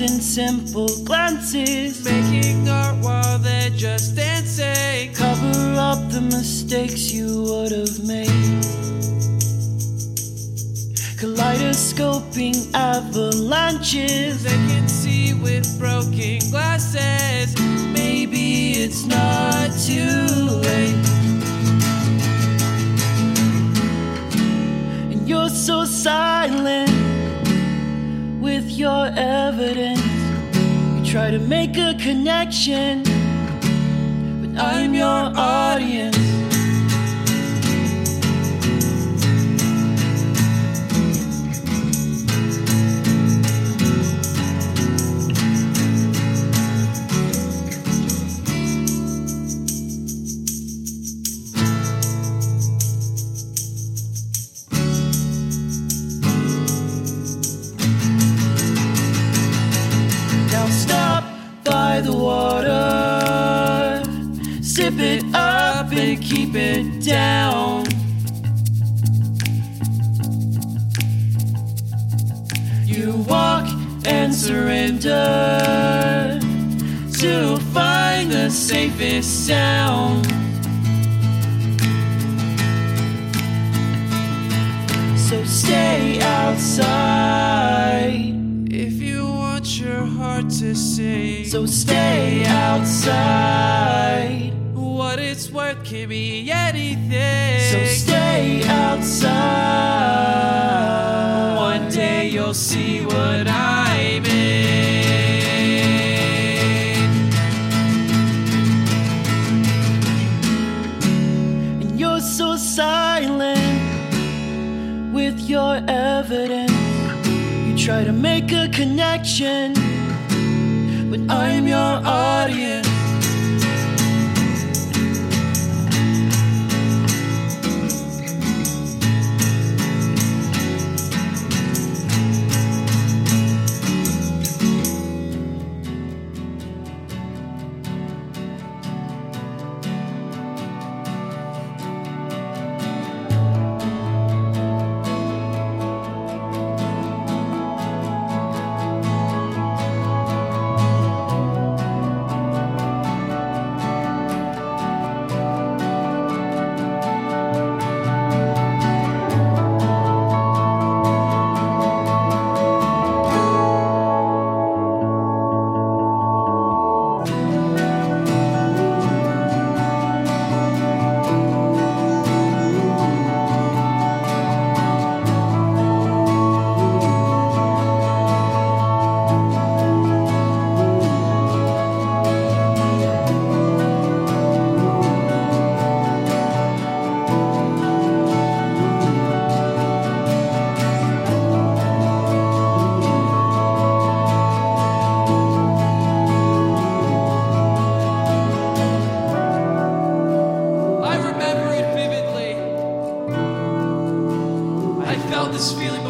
and simple glances. Making art while they're just dancing. Cover up the mistakes you would have made. Kaleidoscoping avalanches. They can see with broken glasses. Maybe it's not too late. And you're so silent with your evidence. You try to make a connection, but I'm your audience. The water, sip it up and keep it down. You walk and surrender to find the safest sound. To So stay outside. what it's worth can be anything. So stay outside. One day you'll see what I mean. And you're so silent with your evidence. You try to make a connection, but I'm your audience. This feeling